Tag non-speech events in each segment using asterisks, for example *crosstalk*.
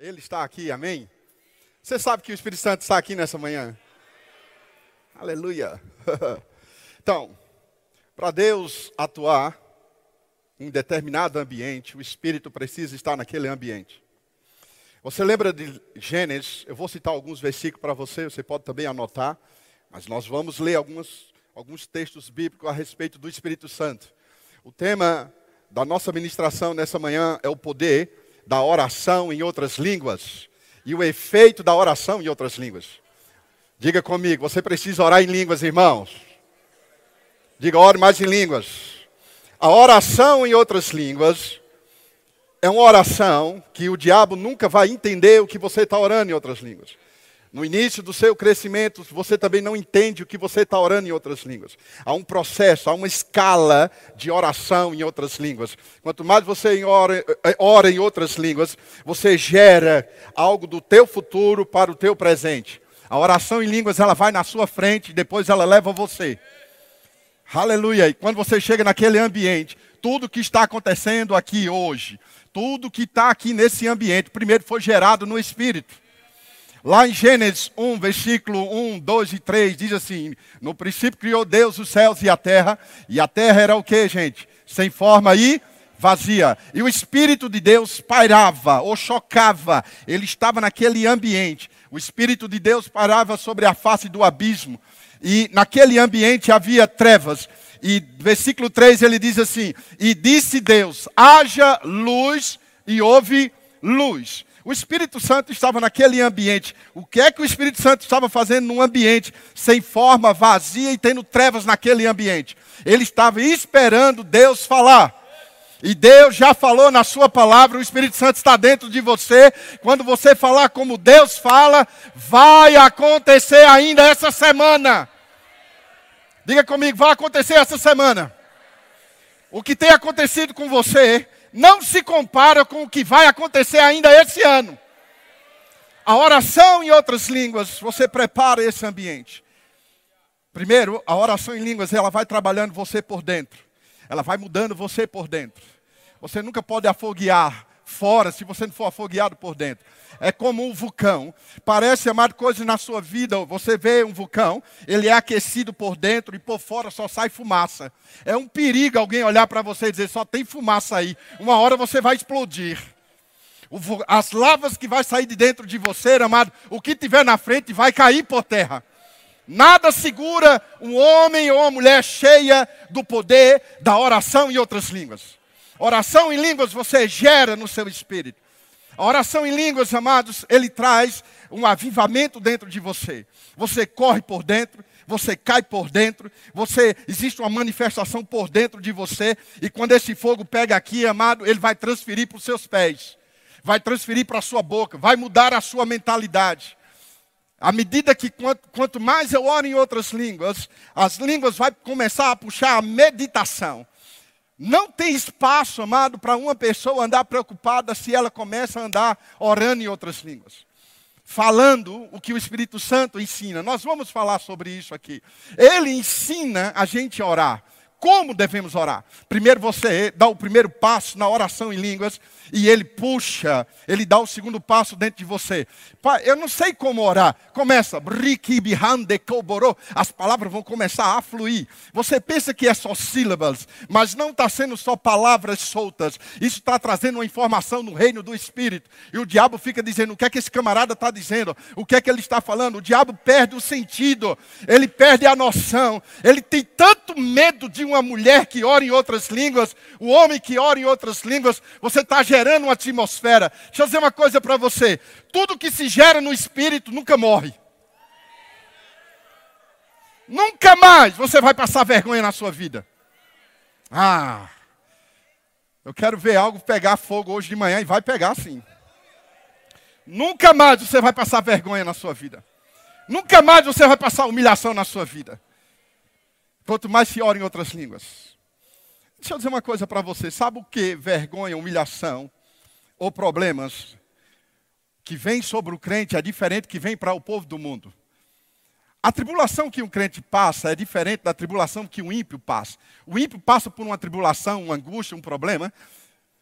Ele está aqui, amém? Você sabe que o Espírito Santo está aqui nessa manhã? Aleluia. *laughs* então, para Deus atuar em determinado ambiente, o Espírito precisa estar naquele ambiente. Você lembra de Gênesis? Eu vou citar alguns versículos para você, você pode também anotar, mas nós vamos ler alguns, alguns textos bíblicos a respeito do Espírito Santo. O tema da nossa ministração nessa manhã é o poder da oração em outras línguas e o efeito da oração em outras línguas. Diga comigo, você precisa orar em línguas, irmãos. Diga, ore mais em línguas. A oração em outras línguas é uma oração que o diabo nunca vai entender o que você está orando em outras línguas. No início do seu crescimento, você também não entende o que você está orando em outras línguas. Há um processo, há uma escala de oração em outras línguas. Quanto mais você ora, eh, ora em outras línguas, você gera algo do teu futuro para o teu presente. A oração em línguas, ela vai na sua frente e depois ela leva você. Aleluia. E quando você chega naquele ambiente, tudo que está acontecendo aqui hoje, tudo que está aqui nesse ambiente, primeiro foi gerado no Espírito. Lá em Gênesis 1, versículo 1, 2 e 3, diz assim: No princípio criou Deus os céus e a terra, e a terra era o que, gente? Sem forma e vazia. E o Espírito de Deus pairava ou chocava, ele estava naquele ambiente. O Espírito de Deus parava sobre a face do abismo, e naquele ambiente havia trevas. E versículo 3 ele diz assim: E disse Deus: haja luz, e houve luz. O Espírito Santo estava naquele ambiente. O que é que o Espírito Santo estava fazendo num ambiente sem forma, vazia e tendo trevas naquele ambiente? Ele estava esperando Deus falar. E Deus já falou na sua palavra, o Espírito Santo está dentro de você. Quando você falar como Deus fala, vai acontecer ainda essa semana. Diga comigo, vai acontecer essa semana. O que tem acontecido com você não se compara com o que vai acontecer ainda esse ano. A oração em outras línguas, você prepara esse ambiente. Primeiro, a oração em línguas, ela vai trabalhando você por dentro. Ela vai mudando você por dentro. Você nunca pode afoguear fora se você não for afogueado por dentro. É como um vulcão. Parece, amado, coisas na sua vida. Você vê um vulcão, ele é aquecido por dentro e por fora só sai fumaça. É um perigo alguém olhar para você e dizer, só tem fumaça aí. Uma hora você vai explodir. As lavas que vai sair de dentro de você, amado, o que tiver na frente vai cair por terra. Nada segura um homem ou uma mulher cheia do poder da oração em outras línguas. Oração em línguas você gera no seu espírito. A oração em línguas, amados, ele traz um avivamento dentro de você. Você corre por dentro, você cai por dentro, você existe uma manifestação por dentro de você, e quando esse fogo pega aqui, amado, ele vai transferir para os seus pés, vai transferir para a sua boca, vai mudar a sua mentalidade. À medida que quanto, quanto mais eu oro em outras línguas, as línguas vai começar a puxar a meditação. Não tem espaço, amado, para uma pessoa andar preocupada se ela começa a andar orando em outras línguas. Falando o que o Espírito Santo ensina. Nós vamos falar sobre isso aqui. Ele ensina a gente a orar. Como devemos orar? Primeiro você dá o primeiro passo na oração em línguas e ele puxa, ele dá o segundo passo dentro de você. Pai, eu não sei como orar. Começa, as palavras vão começar a fluir. Você pensa que é só sílabas, mas não está sendo só palavras soltas. Isso está trazendo uma informação no reino do Espírito. E o diabo fica dizendo: o que é que esse camarada está dizendo? O que é que ele está falando? O diabo perde o sentido, ele perde a noção. Ele tem tanto medo de uma mulher que ora em outras línguas, o homem que ora em outras línguas. Você está gerando uma atmosfera. Deixa eu dizer uma coisa para você: tudo que se gera no espírito nunca morre. Nunca mais você vai passar vergonha na sua vida. Ah, eu quero ver algo pegar fogo hoje de manhã e vai pegar sim. Nunca mais você vai passar vergonha na sua vida. Nunca mais você vai passar humilhação na sua vida. Quanto mais se ora em outras línguas. Deixa eu dizer uma coisa para você. Sabe o que vergonha, humilhação ou problemas que vem sobre o crente é diferente que vem para o povo do mundo? A tribulação que um crente passa é diferente da tribulação que um ímpio passa. O ímpio passa por uma tribulação, uma angústia, um problema,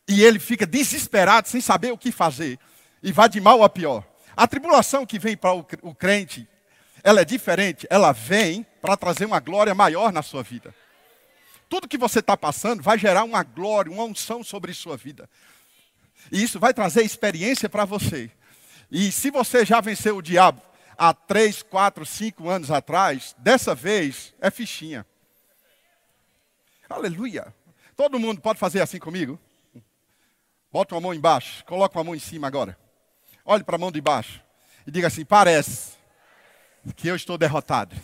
e ele fica desesperado, sem saber o que fazer. e vai de mal a pior. A tribulação que vem para o crente, ela é diferente, ela vem para trazer uma glória maior na sua vida. Tudo que você está passando vai gerar uma glória, uma unção sobre sua vida. E isso vai trazer experiência para você. E se você já venceu o diabo há três, quatro, cinco anos atrás, dessa vez é fichinha. Aleluia. Todo mundo pode fazer assim comigo? Bota uma mão embaixo, coloca uma mão em cima agora. Olhe para a mão de baixo e diga assim: parece que eu estou derrotado.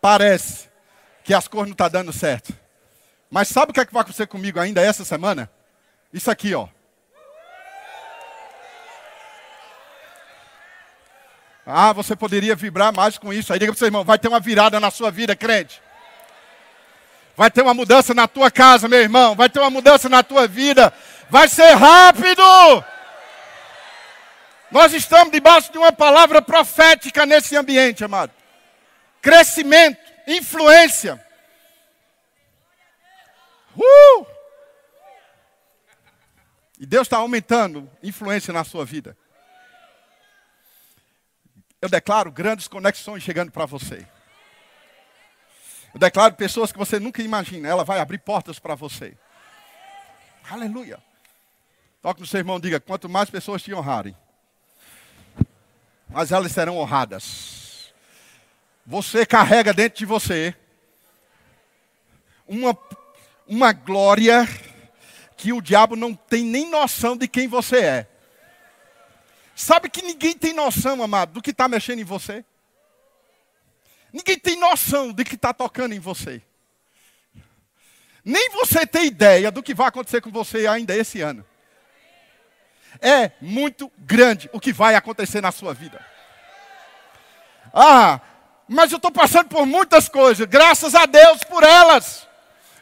Parece que as coisas não estão tá dando certo. Mas sabe o que, é que vai acontecer comigo ainda essa semana? Isso aqui, ó. Ah, você poderia vibrar mais com isso. Aí diga para seu irmão, vai ter uma virada na sua vida, crente. Vai ter uma mudança na tua casa, meu irmão. Vai ter uma mudança na tua vida. Vai ser rápido. Nós estamos debaixo de uma palavra profética nesse ambiente, amado. Crescimento, influência. Uh! E Deus está aumentando influência na sua vida. Eu declaro grandes conexões chegando para você. Eu declaro pessoas que você nunca imagina. Ela vai abrir portas para você. Aleluia. Toque no seu irmão diga: quanto mais pessoas te honrarem, mais elas serão honradas. Você carrega dentro de você uma, uma glória que o diabo não tem nem noção de quem você é. Sabe que ninguém tem noção, amado, do que está mexendo em você? Ninguém tem noção de que está tocando em você. Nem você tem ideia do que vai acontecer com você ainda esse ano. É muito grande o que vai acontecer na sua vida. Ah, mas eu estou passando por muitas coisas, graças a Deus por elas.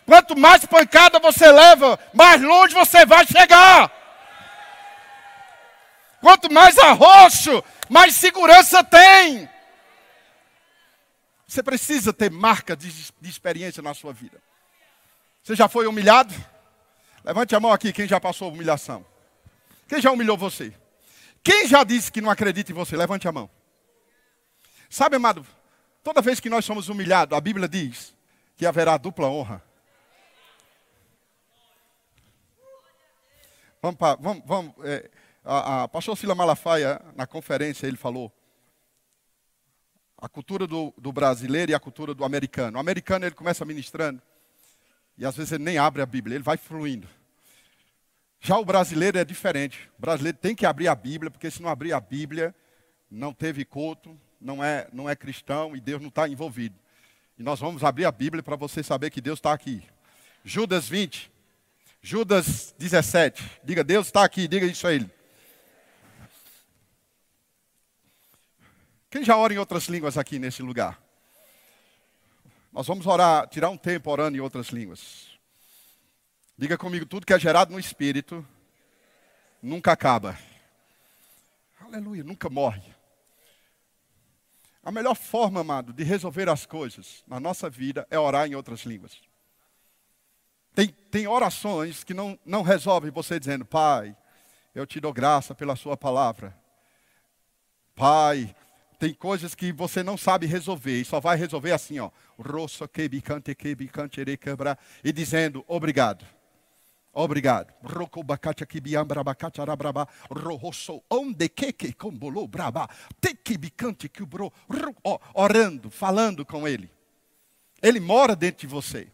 Quanto mais pancada você leva, mais longe você vai chegar. Quanto mais arroxo, mais segurança tem. Você precisa ter marca de, de experiência na sua vida. Você já foi humilhado? Levante a mão aqui quem já passou humilhação. Quem já humilhou você? Quem já disse que não acredita em você? Levante a mão. Sabe, amado, toda vez que nós somos humilhados, a Bíblia diz que haverá dupla honra. Vamos, para, vamos, vamos é, a, a pastor Sila Malafaia, na conferência, ele falou a cultura do, do, brasileiro e a cultura do americano. O americano, ele começa ministrando, e às vezes ele nem abre a Bíblia, ele vai fluindo. Já o brasileiro é diferente. O brasileiro tem que abrir a Bíblia, porque se não abrir a Bíblia, não teve culto, não é, não é cristão e Deus não está envolvido. E nós vamos abrir a Bíblia para você saber que Deus está aqui. Judas 20, Judas 17. Diga, Deus está aqui, diga isso a ele. Quem já ora em outras línguas aqui nesse lugar? Nós vamos orar, tirar um tempo orando em outras línguas. Diga comigo, tudo que é gerado no Espírito nunca acaba. Aleluia, nunca morre. A melhor forma, amado, de resolver as coisas na nossa vida é orar em outras línguas. Tem, tem orações que não, não resolvem você dizendo, Pai, eu te dou graça pela Sua palavra. Pai, tem coisas que você não sabe resolver e só vai resolver assim, ó. E dizendo obrigado. Obrigado. Orando, falando com Ele. Ele mora dentro de você.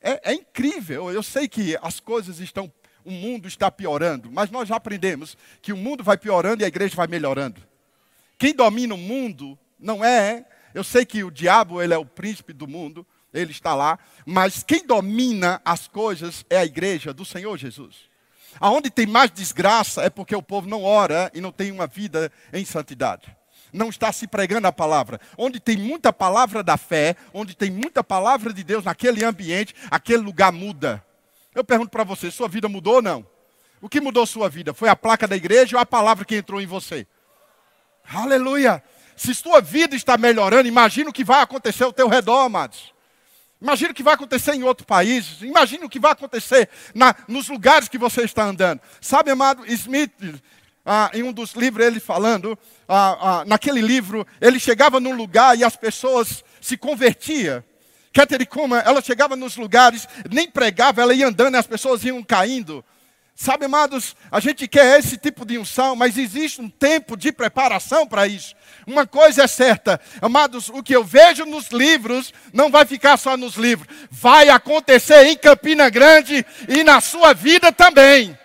É, é incrível. Eu sei que as coisas estão, o mundo está piorando, mas nós já aprendemos que o mundo vai piorando e a igreja vai melhorando. Quem domina o mundo não é. Eu sei que o diabo ele é o príncipe do mundo, ele está lá, mas quem domina as coisas é a igreja do Senhor Jesus. Aonde tem mais desgraça é porque o povo não ora e não tem uma vida em santidade. Não está se pregando a palavra. Onde tem muita palavra da fé, onde tem muita palavra de Deus naquele ambiente, aquele lugar muda. Eu pergunto para você, sua vida mudou ou não? O que mudou sua vida? Foi a placa da igreja ou a palavra que entrou em você? Aleluia! Se sua vida está melhorando, imagina o que vai acontecer ao teu redor, amados. Imagina o que vai acontecer em outro país. Imagina o que vai acontecer na, nos lugares que você está andando. Sabe, amado, Smith, ah, em um dos livros, ele falando, ah, ah, naquele livro, ele chegava num lugar e as pessoas se convertiam. Catherine Kuma, ela chegava nos lugares, nem pregava, ela ia andando e as pessoas iam caindo. Sabe, amados, a gente quer esse tipo de unção, mas existe um tempo de preparação para isso. Uma coisa é certa, amados, o que eu vejo nos livros não vai ficar só nos livros, vai acontecer em Campina Grande e na sua vida também.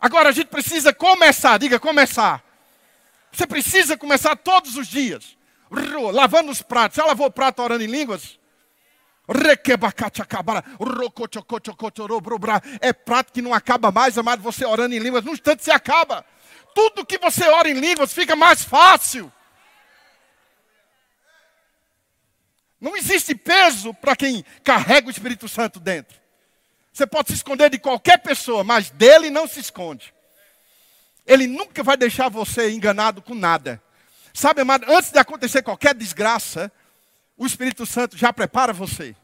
Agora a gente precisa começar, diga começar. Você precisa começar todos os dias, lavando os pratos. Já lavou o prato orando em línguas? É prato que não acaba mais, amado, você orando em línguas. Num instante se acaba. Tudo que você ora em línguas fica mais fácil. Não existe peso para quem carrega o Espírito Santo dentro. Você pode se esconder de qualquer pessoa, mas dele não se esconde. Ele nunca vai deixar você enganado com nada. Sabe, amado, antes de acontecer qualquer desgraça, o Espírito Santo já prepara você.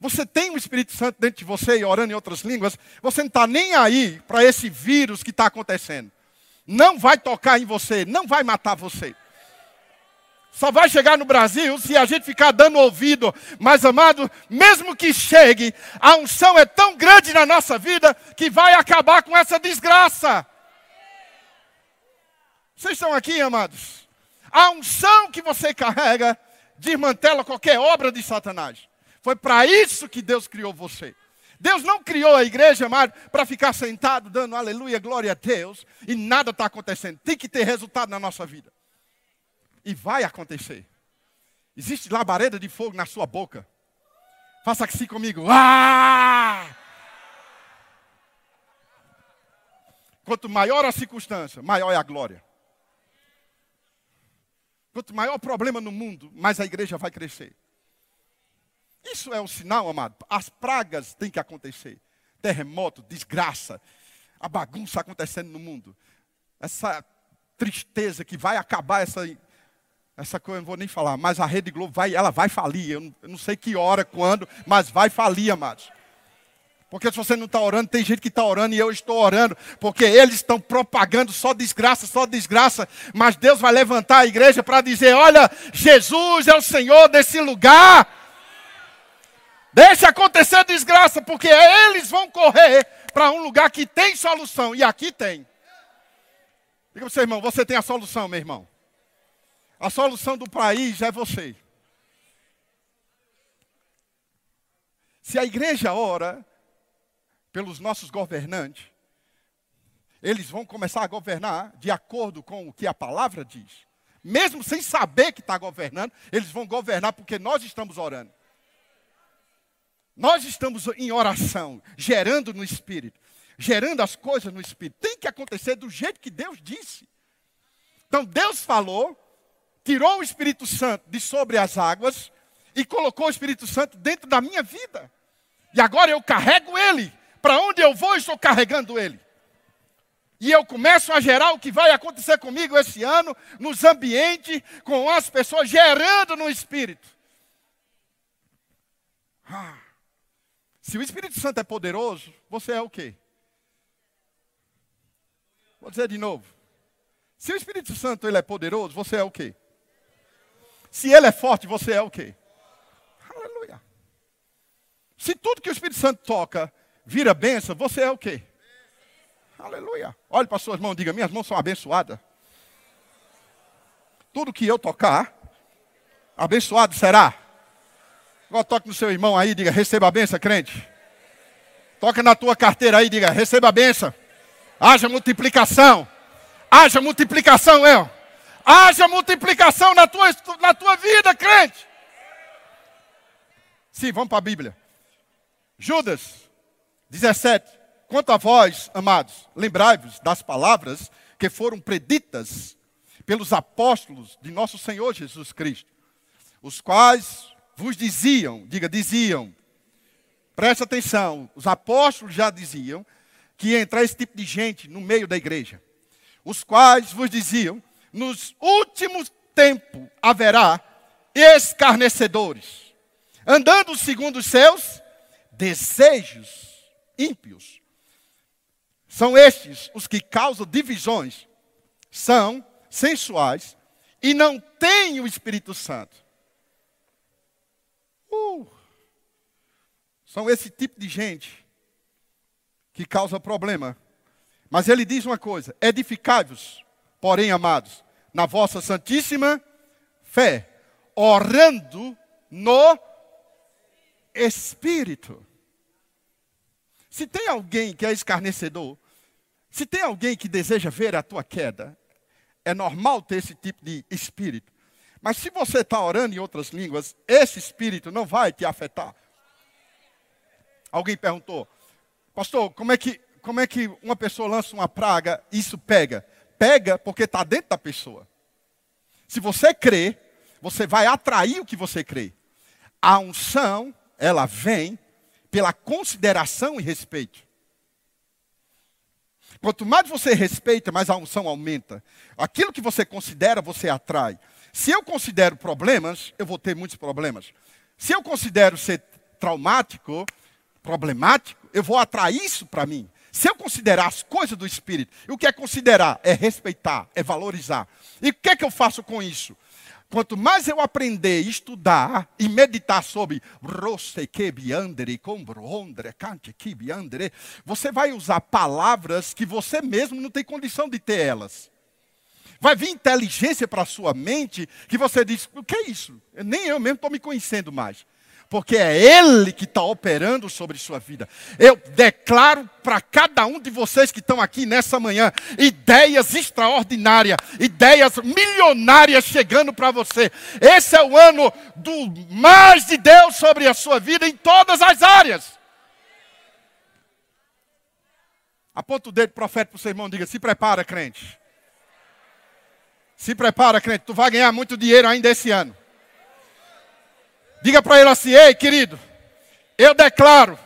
Você tem o Espírito Santo dentro de você e orando em outras línguas, você não está nem aí para esse vírus que está acontecendo. Não vai tocar em você, não vai matar você. Só vai chegar no Brasil se a gente ficar dando ouvido. Mas, amado, mesmo que chegue, a unção é tão grande na nossa vida que vai acabar com essa desgraça. Vocês estão aqui, amados? A unção que você carrega desmantela qualquer obra de Satanás. Foi para isso que Deus criou você. Deus não criou a igreja, amado, para ficar sentado dando aleluia, glória a Deus, e nada está acontecendo. Tem que ter resultado na nossa vida. E vai acontecer. Existe labareda de fogo na sua boca. Faça assim comigo. Ah! Quanto maior a circunstância, maior é a glória. Quanto maior o problema no mundo, mais a igreja vai crescer. Isso é o sinal, amado. As pragas têm que acontecer. Terremoto, desgraça, a bagunça acontecendo no mundo. Essa tristeza que vai acabar essa essa coisa eu não vou nem falar, mas a Rede Globo vai, ela vai falir. Eu não, eu não sei que hora, quando, mas vai falir, amados. Porque se você não está orando, tem gente que está orando e eu estou orando, porque eles estão propagando só desgraça, só desgraça. Mas Deus vai levantar a igreja para dizer: olha, Jesus é o Senhor desse lugar. Deixa acontecer desgraça, porque eles vão correr para um lugar que tem solução, e aqui tem. Diga para você, irmão, você tem a solução, meu irmão. A solução do país é você. Se a igreja ora pelos nossos governantes, eles vão começar a governar de acordo com o que a palavra diz. Mesmo sem saber que está governando, eles vão governar porque nós estamos orando. Nós estamos em oração, gerando no Espírito, gerando as coisas no Espírito. Tem que acontecer do jeito que Deus disse. Então Deus falou, tirou o Espírito Santo de sobre as águas e colocou o Espírito Santo dentro da minha vida. E agora eu carrego ele. Para onde eu vou, estou carregando ele. E eu começo a gerar o que vai acontecer comigo esse ano, nos ambientes, com as pessoas, gerando no Espírito. Ah. Se o Espírito Santo é poderoso, você é o quê? Vou dizer de novo. Se o Espírito Santo ele é poderoso, você é o quê? Se ele é forte, você é o quê? Aleluia. Se tudo que o Espírito Santo toca vira bênção, você é o quê? Aleluia. Olhe para suas mãos e diga: minhas mãos são abençoadas. Tudo que eu tocar, abençoado será. Agora toque no seu irmão aí diga: receba a benção, crente. Toca na tua carteira aí diga: receba a benção. Haja multiplicação. Haja multiplicação, El haja multiplicação na tua, na tua vida, crente. Sim, vamos para a Bíblia. Judas 17. Quanto a vós, amados, lembrai-vos das palavras que foram preditas pelos apóstolos de nosso Senhor Jesus Cristo, os quais vos diziam, diga, diziam, presta atenção, os apóstolos já diziam que ia entrar esse tipo de gente no meio da igreja, os quais vos diziam nos últimos tempos haverá escarnecedores, andando segundo os seus desejos ímpios, são estes os que causam divisões, são sensuais e não têm o Espírito Santo. Uh, são esse tipo de gente que causa problema. Mas ele diz uma coisa: edificai-vos, porém, amados, na vossa santíssima fé, orando no Espírito. Se tem alguém que é escarnecedor, se tem alguém que deseja ver a tua queda, é normal ter esse tipo de espírito. Mas se você está orando em outras línguas, esse espírito não vai te afetar. Alguém perguntou, pastor, como é que, como é que uma pessoa lança uma praga e isso pega? Pega porque está dentro da pessoa. Se você crê, você vai atrair o que você crê. A unção, ela vem pela consideração e respeito. Quanto mais você respeita, mais a unção aumenta. Aquilo que você considera, você atrai. Se eu considero problemas, eu vou ter muitos problemas. Se eu considero ser traumático, problemático, eu vou atrair isso para mim. Se eu considerar as coisas do Espírito, o que é considerar? É respeitar, é valorizar. E o que é que eu faço com isso? Quanto mais eu aprender, estudar e meditar sobre você vai usar palavras que você mesmo não tem condição de ter elas. Vai vir inteligência para a sua mente que você diz: o que é isso? Nem eu mesmo estou me conhecendo mais porque é Ele que está operando sobre sua vida. Eu declaro para cada um de vocês que estão aqui nessa manhã ideias extraordinárias, ideias milionárias chegando para você. Esse é o ano do mais de Deus sobre a sua vida em todas as áreas. Aponta o dedo profeta para o seu irmão e diga: se prepara, crente. Se prepara, crente. Tu vai ganhar muito dinheiro ainda esse ano. Diga para ele assim: ei, querido, eu declaro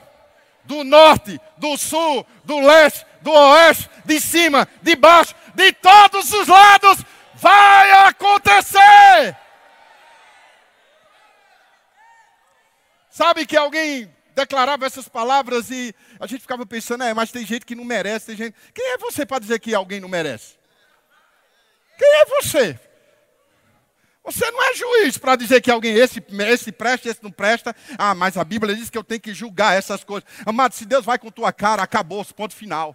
do norte, do sul, do leste, do oeste, de cima, de baixo, de todos os lados, vai acontecer. Sabe que alguém declarava essas palavras e a gente ficava pensando, é, mas tem gente que não merece, tem gente. Quem é você para dizer que alguém não merece? Você? Você não é juiz para dizer que alguém, esse, esse presta, esse não presta. Ah, mas a Bíblia diz que eu tenho que julgar essas coisas. Amado, se Deus vai com tua cara, acabou, ponto final.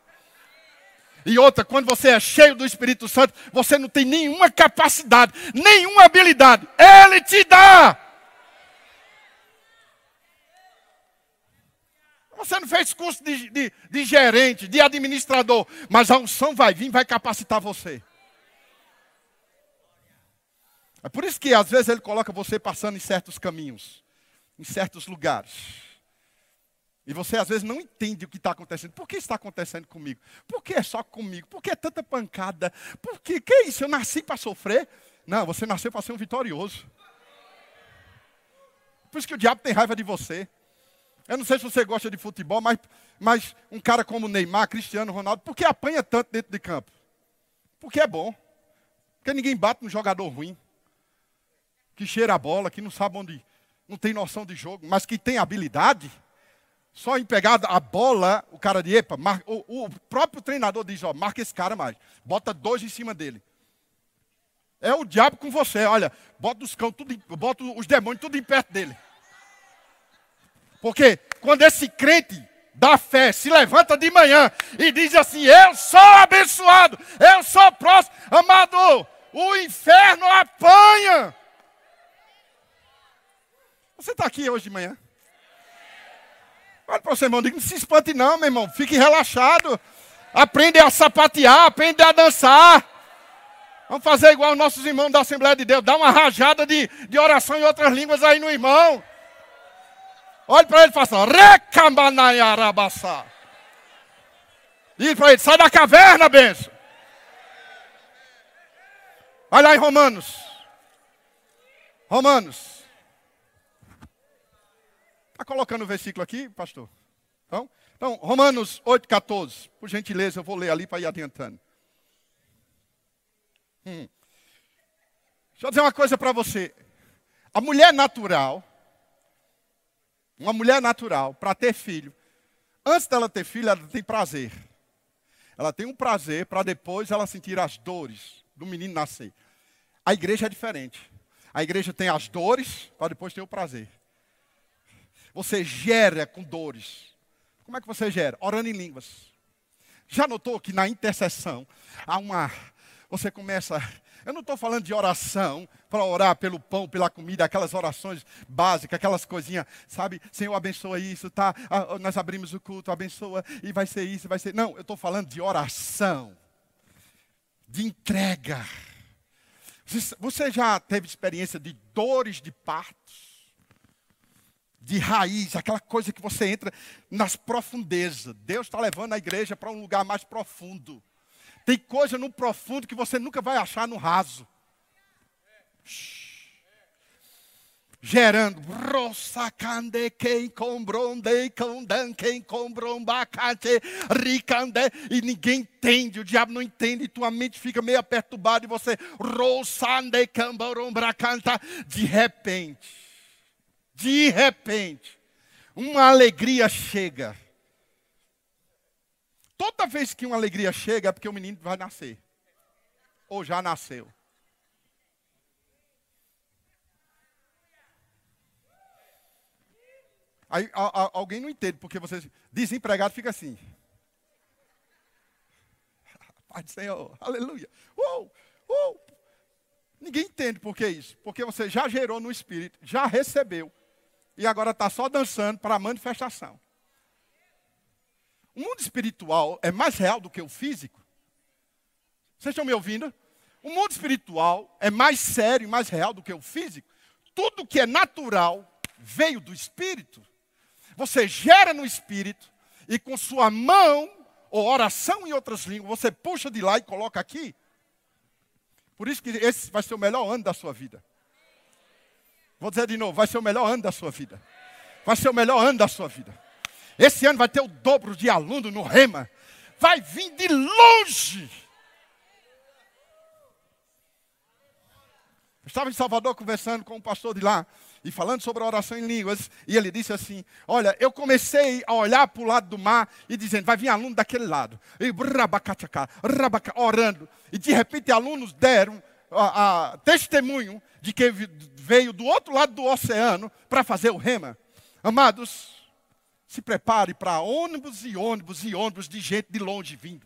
E outra, quando você é cheio do Espírito Santo, você não tem nenhuma capacidade, nenhuma habilidade. Ele te dá. Você não fez curso de, de, de gerente, de administrador, mas a unção vai vir, vai capacitar você. É por isso que às vezes ele coloca você passando em certos caminhos, em certos lugares. E você às vezes não entende o que está acontecendo. Por que está acontecendo comigo? Por que é só comigo? Por que é tanta pancada? Por que? Que é isso? Eu nasci para sofrer? Não, você nasceu para ser um vitorioso. Por isso que o diabo tem raiva de você. Eu não sei se você gosta de futebol, mas, mas um cara como Neymar, Cristiano Ronaldo, por que apanha tanto dentro de campo? Porque é bom. Porque ninguém bate no jogador ruim que cheira a bola, que não sabe onde, não tem noção de jogo, mas que tem habilidade, só em pegar a bola, o cara de epa, o, o, próprio treinador diz, ó, marca esse cara mais, bota dois em cima dele. É o diabo com você, olha, bota os cão, tudo, bota os demônios tudo em perto dele. Porque quando esse crente da fé se levanta de manhã e diz assim: Eu sou abençoado, eu sou próximo, amado, o inferno apanha. Você está aqui hoje de manhã? Olha para o seu irmão, diga, não se espante não, meu irmão. Fique relaxado. Aprende a sapatear, aprende a dançar. Vamos fazer igual nossos irmãos da Assembleia de Deus. Dá uma rajada de, de oração em outras línguas aí no irmão. Olhe para ele e faça recamanayarabassá. Diz para ele, sai da caverna, benção. Olha lá em Romanos. Romanos. Está colocando o versículo aqui, pastor? Então, então Romanos 8,14. Por gentileza, eu vou ler ali para ir adiantando. Hum. Deixa eu dizer uma coisa para você. A mulher natural, uma mulher natural, para ter filho, antes dela ter filho, ela tem prazer. Ela tem um prazer para depois ela sentir as dores do menino nascer. A igreja é diferente. A igreja tem as dores para depois ter o prazer. Você gera com dores. Como é que você gera? Orando em línguas. Já notou que na intercessão há uma. Você começa. Eu não estou falando de oração para orar pelo pão, pela comida, aquelas orações básicas, aquelas coisinhas, sabe? Senhor, abençoa isso, tá? Ah, nós abrimos o culto, abençoa, e vai ser isso, vai ser. Não, eu estou falando de oração, de entrega. Você já teve experiência de dores de partos? De raiz, aquela coisa que você entra nas profundezas. Deus está levando a igreja para um lugar mais profundo. Tem coisa no profundo que você nunca vai achar no raso. Gerando. E ninguém entende, o diabo não entende, e tua mente fica meio perturbada e você. De repente de repente, uma alegria chega. Toda vez que uma alegria chega é porque o menino vai nascer. Ou já nasceu. Aí a, a, alguém não entende, porque você desempregado fica assim. Pai do Senhor, aleluia. Ninguém entende por que isso. Porque você já gerou no Espírito, já recebeu e agora está só dançando para a manifestação. O mundo espiritual é mais real do que o físico. Vocês estão me ouvindo? O mundo espiritual é mais sério e mais real do que o físico. Tudo que é natural veio do espírito. Você gera no espírito e com sua mão ou oração em outras línguas, você puxa de lá e coloca aqui. Por isso que esse vai ser o melhor ano da sua vida. Vou dizer de novo, vai ser o melhor ano da sua vida. Vai ser o melhor ano da sua vida. Esse ano vai ter o dobro de aluno no Rema. Vai vir de longe. Eu estava em Salvador conversando com um pastor de lá e falando sobre a oração em línguas, e ele disse assim: Olha, eu comecei a olhar para o lado do mar e dizendo, vai vir aluno daquele lado, e orando, e de repente alunos deram a, a, testemunho de que veio do outro lado do oceano para fazer o rema. Amados, se prepare para ônibus e ônibus e ônibus de gente de longe vindo.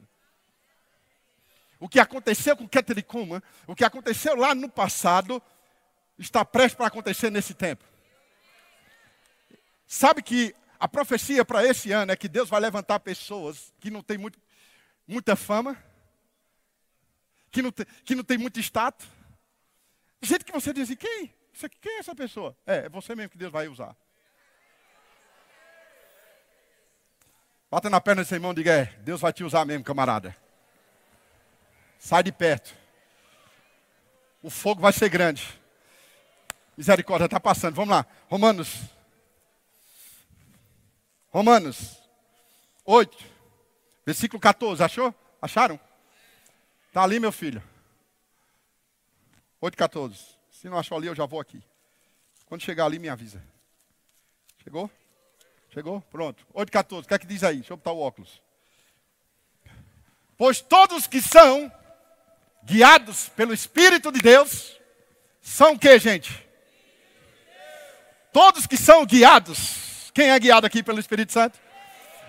O que aconteceu com Ketericuma, o que aconteceu lá no passado, está prestes para acontecer nesse tempo. Sabe que a profecia para esse ano é que Deus vai levantar pessoas que não têm muita fama, que não, tem, que não tem muito status. Gente que você diz assim, quem? Quem é essa pessoa? É, é você mesmo que Deus vai usar. Bata na perna desse irmão e diga, é, Deus vai te usar mesmo, camarada. Sai de perto. O fogo vai ser grande. Misericórdia, está passando. Vamos lá. Romanos. Romanos 8, versículo 14. Achou? Acharam? Está ali, meu filho. 8,14. Se não achou ali, eu já vou aqui. Quando chegar ali, me avisa. Chegou? Chegou? Pronto. 8,14. O que é que diz aí? Deixa eu botar o óculos. Pois todos que são guiados pelo Espírito de Deus são o que, gente? Todos que são guiados. Quem é guiado aqui pelo Espírito Santo?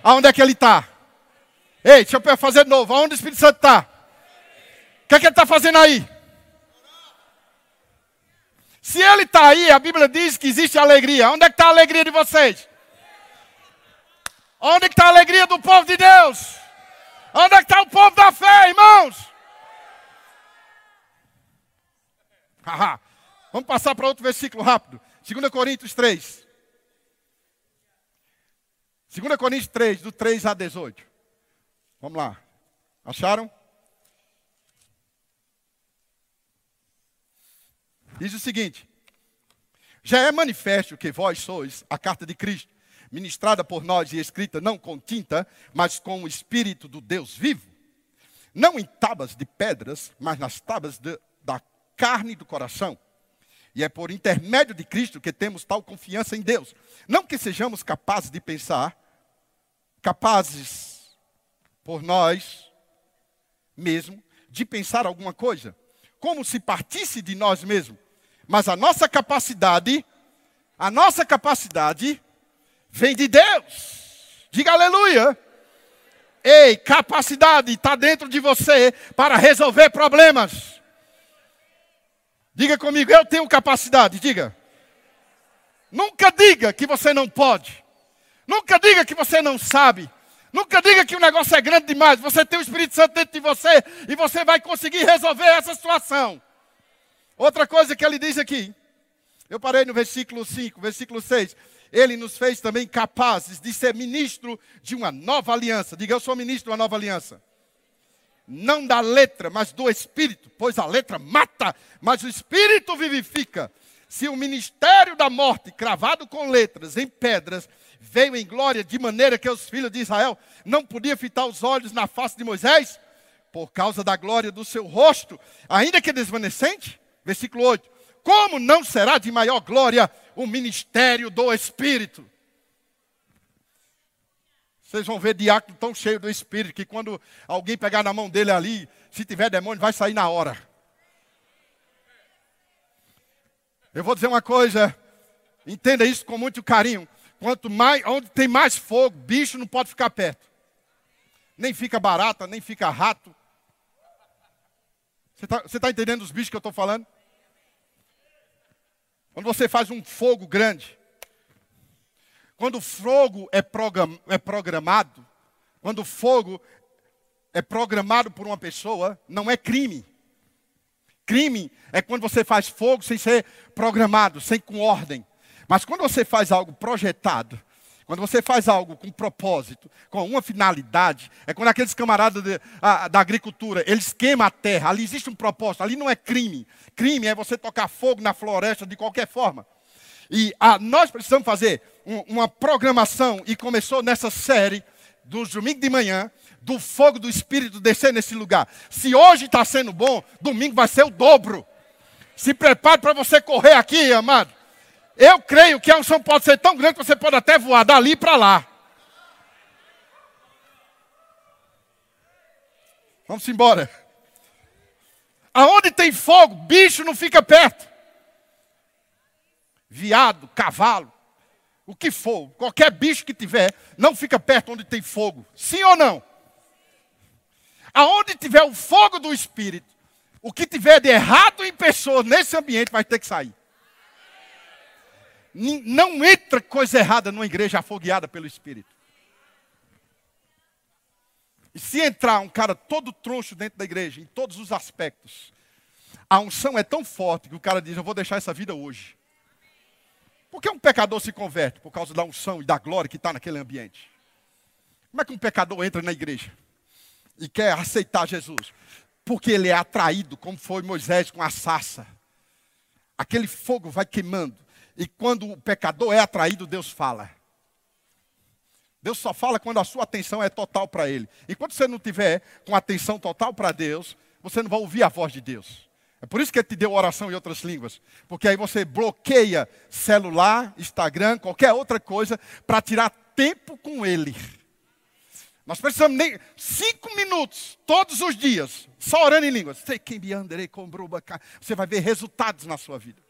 Aonde é que ele está? Ei, deixa eu fazer de novo. Aonde o Espírito Santo está? O que, é que ele está fazendo aí? Se ele está aí, a Bíblia diz que existe alegria. Onde é que está a alegria de vocês? Onde é está a alegria do povo de Deus? Onde é que está o povo da fé, irmãos? Vamos passar para outro versículo rápido. 2 Coríntios 3. 2 Coríntios 3, do 3 a 18. Vamos lá. Acharam? Diz o seguinte: Já é manifesto que vós sois a carta de Cristo, ministrada por nós e escrita não com tinta, mas com o Espírito do Deus vivo, não em tábuas de pedras, mas nas tábuas de, da carne do coração. E é por intermédio de Cristo que temos tal confiança em Deus. Não que sejamos capazes de pensar, capazes por nós mesmo de pensar alguma coisa, como se partisse de nós mesmos. Mas a nossa capacidade, a nossa capacidade vem de Deus. Diga aleluia. Ei, capacidade está dentro de você para resolver problemas. Diga comigo, eu tenho capacidade, diga. Nunca diga que você não pode. Nunca diga que você não sabe. Nunca diga que o negócio é grande demais. Você tem o Espírito Santo dentro de você e você vai conseguir resolver essa situação. Outra coisa que ele diz aqui. Eu parei no versículo 5, versículo 6. Ele nos fez também capazes de ser ministro de uma nova aliança. Diga, eu sou ministro de uma nova aliança. Não da letra, mas do Espírito, pois a letra mata, mas o Espírito vivifica. Se o ministério da morte, cravado com letras em pedras, veio em glória de maneira que os filhos de Israel não podiam fitar os olhos na face de Moisés, por causa da glória do seu rosto, ainda que desvanecente. Versículo 8: Como não será de maior glória o ministério do Espírito? Vocês vão ver diácono tão cheio do Espírito que quando alguém pegar na mão dele ali, se tiver demônio, vai sair na hora. Eu vou dizer uma coisa, entenda isso com muito carinho. Quanto mais, onde tem mais fogo, bicho não pode ficar perto. Nem fica barata, nem fica rato. Você está tá entendendo os bichos que eu estou falando? Quando você faz um fogo grande, quando o fogo é, program, é programado, quando o fogo é programado por uma pessoa, não é crime. Crime é quando você faz fogo sem ser programado, sem com ordem. Mas quando você faz algo projetado, quando você faz algo com propósito, com uma finalidade, é quando aqueles camaradas de, a, da agricultura, eles queimam a terra, ali existe um propósito, ali não é crime. Crime é você tocar fogo na floresta de qualquer forma. E a, nós precisamos fazer um, uma programação, e começou nessa série, dos domingos de manhã, do fogo do Espírito descer nesse lugar. Se hoje está sendo bom, domingo vai ser o dobro. Se prepare para você correr aqui, amado. Eu creio que a unção pode ser tão grande que você pode até voar dali para lá. Vamos embora. Aonde tem fogo, bicho não fica perto. Viado, cavalo, o que for, qualquer bicho que tiver, não fica perto onde tem fogo. Sim ou não? Aonde tiver o fogo do Espírito, o que tiver de errado em pessoa nesse ambiente vai ter que sair. Não entra coisa errada numa igreja afogueada pelo Espírito. E se entrar um cara todo troncho dentro da igreja, em todos os aspectos, a unção é tão forte que o cara diz: Eu vou deixar essa vida hoje. Por que um pecador se converte? Por causa da unção e da glória que está naquele ambiente. Como é que um pecador entra na igreja e quer aceitar Jesus? Porque ele é atraído, como foi Moisés com a sassa. Aquele fogo vai queimando. E quando o pecador é atraído, Deus fala. Deus só fala quando a sua atenção é total para Ele. Enquanto você não tiver com atenção total para Deus, você não vai ouvir a voz de Deus. É por isso que ele te deu oração em outras línguas. Porque aí você bloqueia celular, Instagram, qualquer outra coisa, para tirar tempo com ele. Nós precisamos nem cinco minutos, todos os dias, só orando em línguas. Você vai ver resultados na sua vida.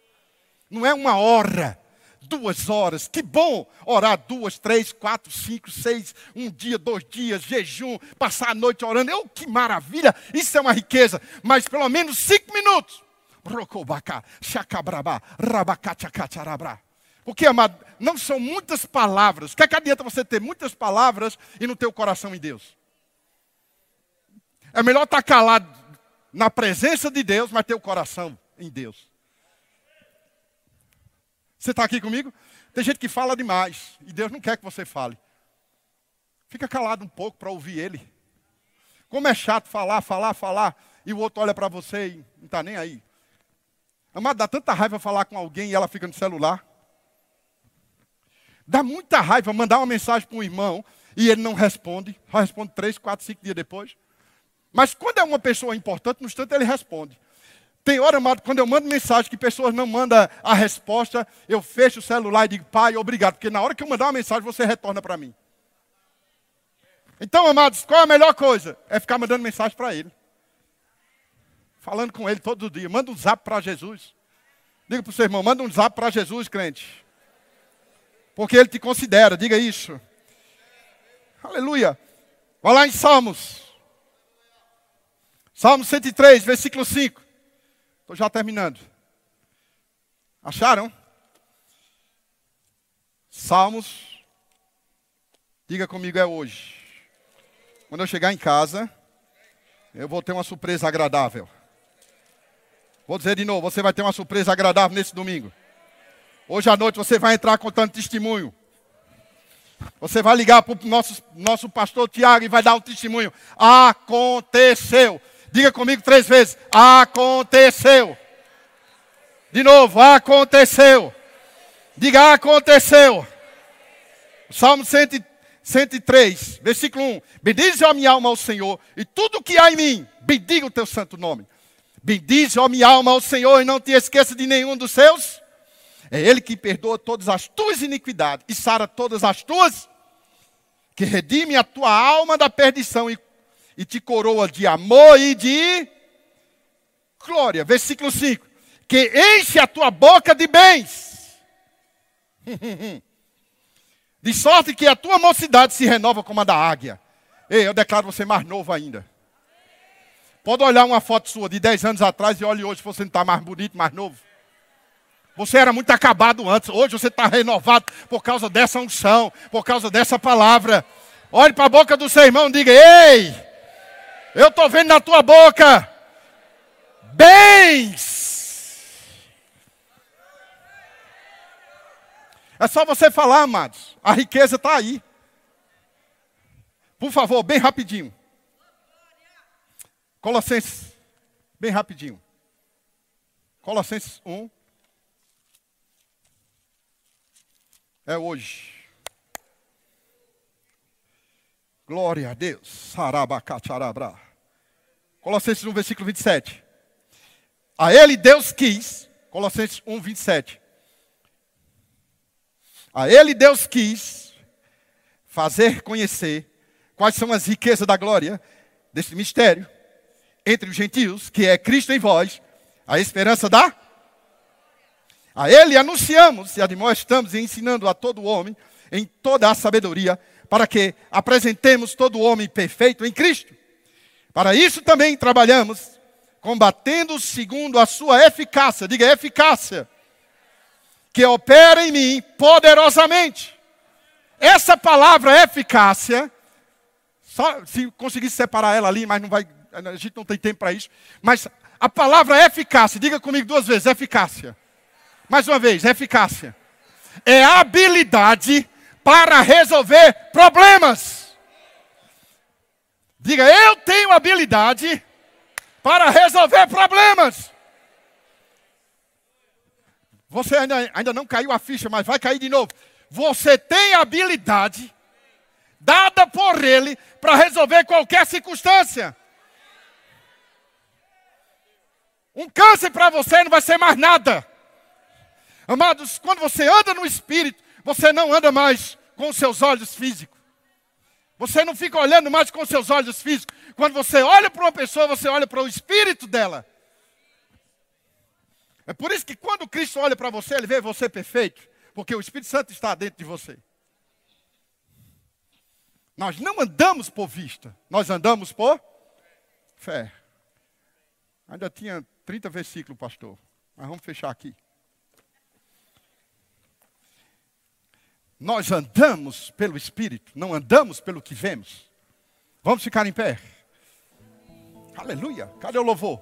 Não é uma hora, duas horas. Que bom orar duas, três, quatro, cinco, seis, um dia, dois dias, jejum, passar a noite orando. Oh, que maravilha! Isso é uma riqueza. Mas pelo menos cinco minutos. Porque, amado, não são muitas palavras. O que, é que adianta você ter muitas palavras e não ter o coração em Deus? É melhor estar calado na presença de Deus, mas ter o coração em Deus. Você está aqui comigo? Tem gente que fala demais e Deus não quer que você fale. Fica calado um pouco para ouvir Ele. Como é chato falar, falar, falar e o outro olha para você e não está nem aí. Amado, dá tanta raiva falar com alguém e ela fica no celular. Dá muita raiva mandar uma mensagem para um irmão e ele não responde. Só responde três, quatro, cinco dias depois. Mas quando é uma pessoa importante, no instante ele responde. Tem hora, amado, quando eu mando mensagem que pessoas não mandam a resposta, eu fecho o celular e digo, pai, obrigado. Porque na hora que eu mandar uma mensagem, você retorna para mim. Então, amados, qual é a melhor coisa? É ficar mandando mensagem para ele. Falando com ele todo dia. Manda um zap para Jesus. Diga para o seu irmão, manda um zap para Jesus, crente. Porque ele te considera, diga isso. Aleluia. Vai lá em Salmos. Salmo 103, versículo 5. Estou já terminando. Acharam? Salmos. Diga comigo, é hoje. Quando eu chegar em casa, eu vou ter uma surpresa agradável. Vou dizer de novo, você vai ter uma surpresa agradável nesse domingo. Hoje à noite você vai entrar contando testemunho. Você vai ligar para o nosso, nosso pastor Tiago e vai dar o testemunho. Aconteceu. Diga comigo três vezes. Aconteceu. De novo, aconteceu. Diga, aconteceu. Salmo 103, versículo 1. Bendize a minha alma ao Senhor e tudo que há em mim, bendiga o teu santo nome. Bendize, ó minha alma, ao Senhor e não te esqueça de nenhum dos seus. É Ele que perdoa todas as tuas iniquidades e sara todas as tuas, que redime a tua alma da perdição e, e te coroa de amor e de glória. Versículo 5: Que enche a tua boca de bens, *laughs* de sorte que a tua mocidade se renova como a da águia. Ei, eu declaro você mais novo ainda. Pode olhar uma foto sua de 10 anos atrás e olhe hoje, você não está mais bonito, mais novo. Você era muito acabado antes, hoje você está renovado por causa dessa unção, por causa dessa palavra. Olhe para a boca do seu irmão e diga: Ei, eu estou vendo na tua boca bens. É só você falar, amados. A riqueza está aí. Por favor, bem rapidinho. Colossenses, bem rapidinho. Colossenses 1. É hoje. Glória a Deus. Colossenses 1, versículo 27. A ele Deus quis. Colossenses 1, 27. A ele Deus quis fazer conhecer quais são as riquezas da glória desse mistério entre os gentios, que é Cristo em vós, a esperança da. A Ele anunciamos e admoestamos e ensinando a todo homem em toda a sabedoria, para que apresentemos todo homem perfeito em Cristo. Para isso também trabalhamos, combatendo segundo a sua eficácia, diga eficácia, que opera em mim poderosamente. Essa palavra eficácia, só se conseguir separar ela ali, mas não vai a gente não tem tempo para isso. Mas a palavra eficácia, diga comigo duas vezes: eficácia. Mais uma vez, eficácia. É habilidade para resolver problemas. Diga, eu tenho habilidade para resolver problemas. Você ainda, ainda não caiu a ficha, mas vai cair de novo. Você tem habilidade dada por ele para resolver qualquer circunstância. Um câncer para você não vai ser mais nada. Amados, quando você anda no espírito, você não anda mais com seus olhos físicos. Você não fica olhando mais com seus olhos físicos. Quando você olha para uma pessoa, você olha para o espírito dela. É por isso que quando Cristo olha para você, ele vê você perfeito, porque o Espírito Santo está dentro de você. Nós não andamos por vista, nós andamos por fé. Ainda tinha 30 versículos, pastor. Mas vamos fechar aqui. Nós andamos pelo Espírito, não andamos pelo que vemos. Vamos ficar em pé. Aleluia. Cadê o louvor?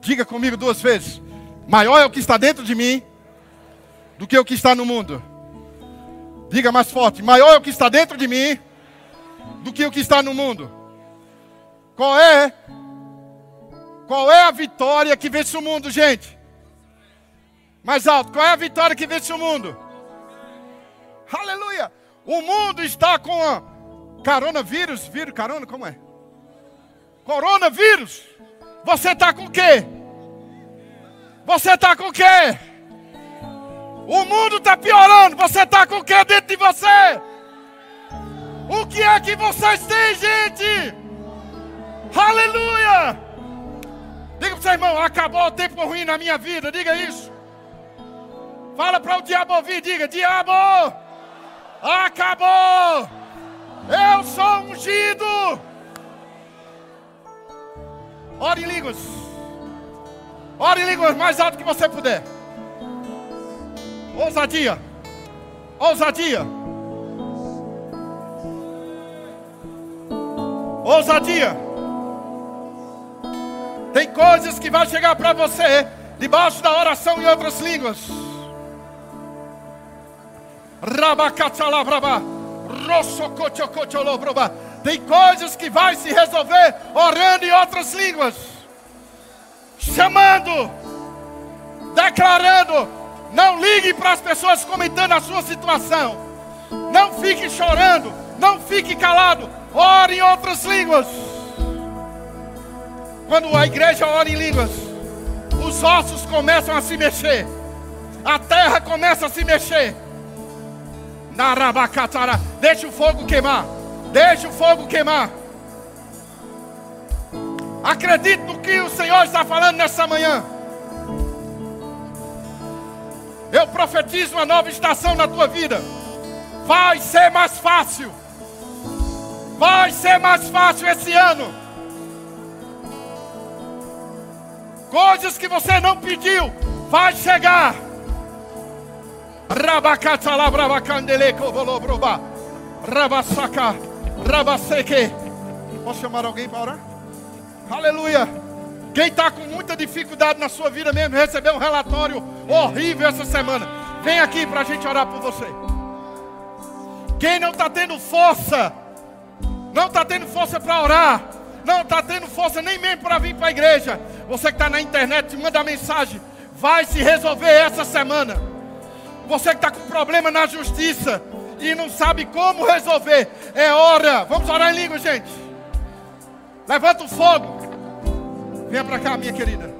Diga comigo duas vezes. Maior é o que está dentro de mim do que o que está no mundo. Diga mais forte. Maior é o que está dentro de mim do que o que está no mundo. Qual é qual é a vitória que vence o mundo, gente? Mais alto. Qual é a vitória que vence o mundo? Aleluia. O mundo está com a coronavírus. Vírus, carona, como é? Coronavírus. Você está com o quê? Você está com o quê? O mundo está piorando. Você está com o quê dentro de você? O que é que vocês têm, gente? Aleluia! Diga para o seu irmão, acabou o tempo ruim na minha vida, diga isso. Fala para o diabo ouvir, diga, diabo, acabou. Eu sou ungido. Ore em línguas. Ore em línguas mais alto que você puder. Ousadia. Ousadia. Ousadia. Tem coisas que vai chegar para você debaixo da oração em outras línguas. Tem coisas que vai se resolver orando em outras línguas. Chamando, declarando, não ligue para as pessoas comentando a sua situação. Não fique chorando, não fique calado. Ore em outras línguas. Quando a igreja ora em línguas, os ossos começam a se mexer, a terra começa a se mexer. Deixa o fogo queimar. Deixa o fogo queimar. Acredite no que o Senhor está falando nessa manhã. Eu profetizo uma nova estação na tua vida. Vai ser mais fácil. Vai ser mais fácil esse ano. Coisas que você não pediu, vai chegar. Rabacatala brabacandele covolobroba. Rabasaca. Rabaseque. Posso chamar alguém para orar? Aleluia. Quem está com muita dificuldade na sua vida mesmo, recebeu um relatório horrível essa semana. Vem aqui para a gente orar por você. Quem não está tendo força, não está tendo força para orar, não está tendo força nem mesmo para vir para a igreja. Você que está na internet, manda mensagem. Vai se resolver essa semana. Você que está com problema na justiça e não sabe como resolver, é hora. Vamos orar em língua, gente. Levanta o fogo. Venha para cá, minha querida.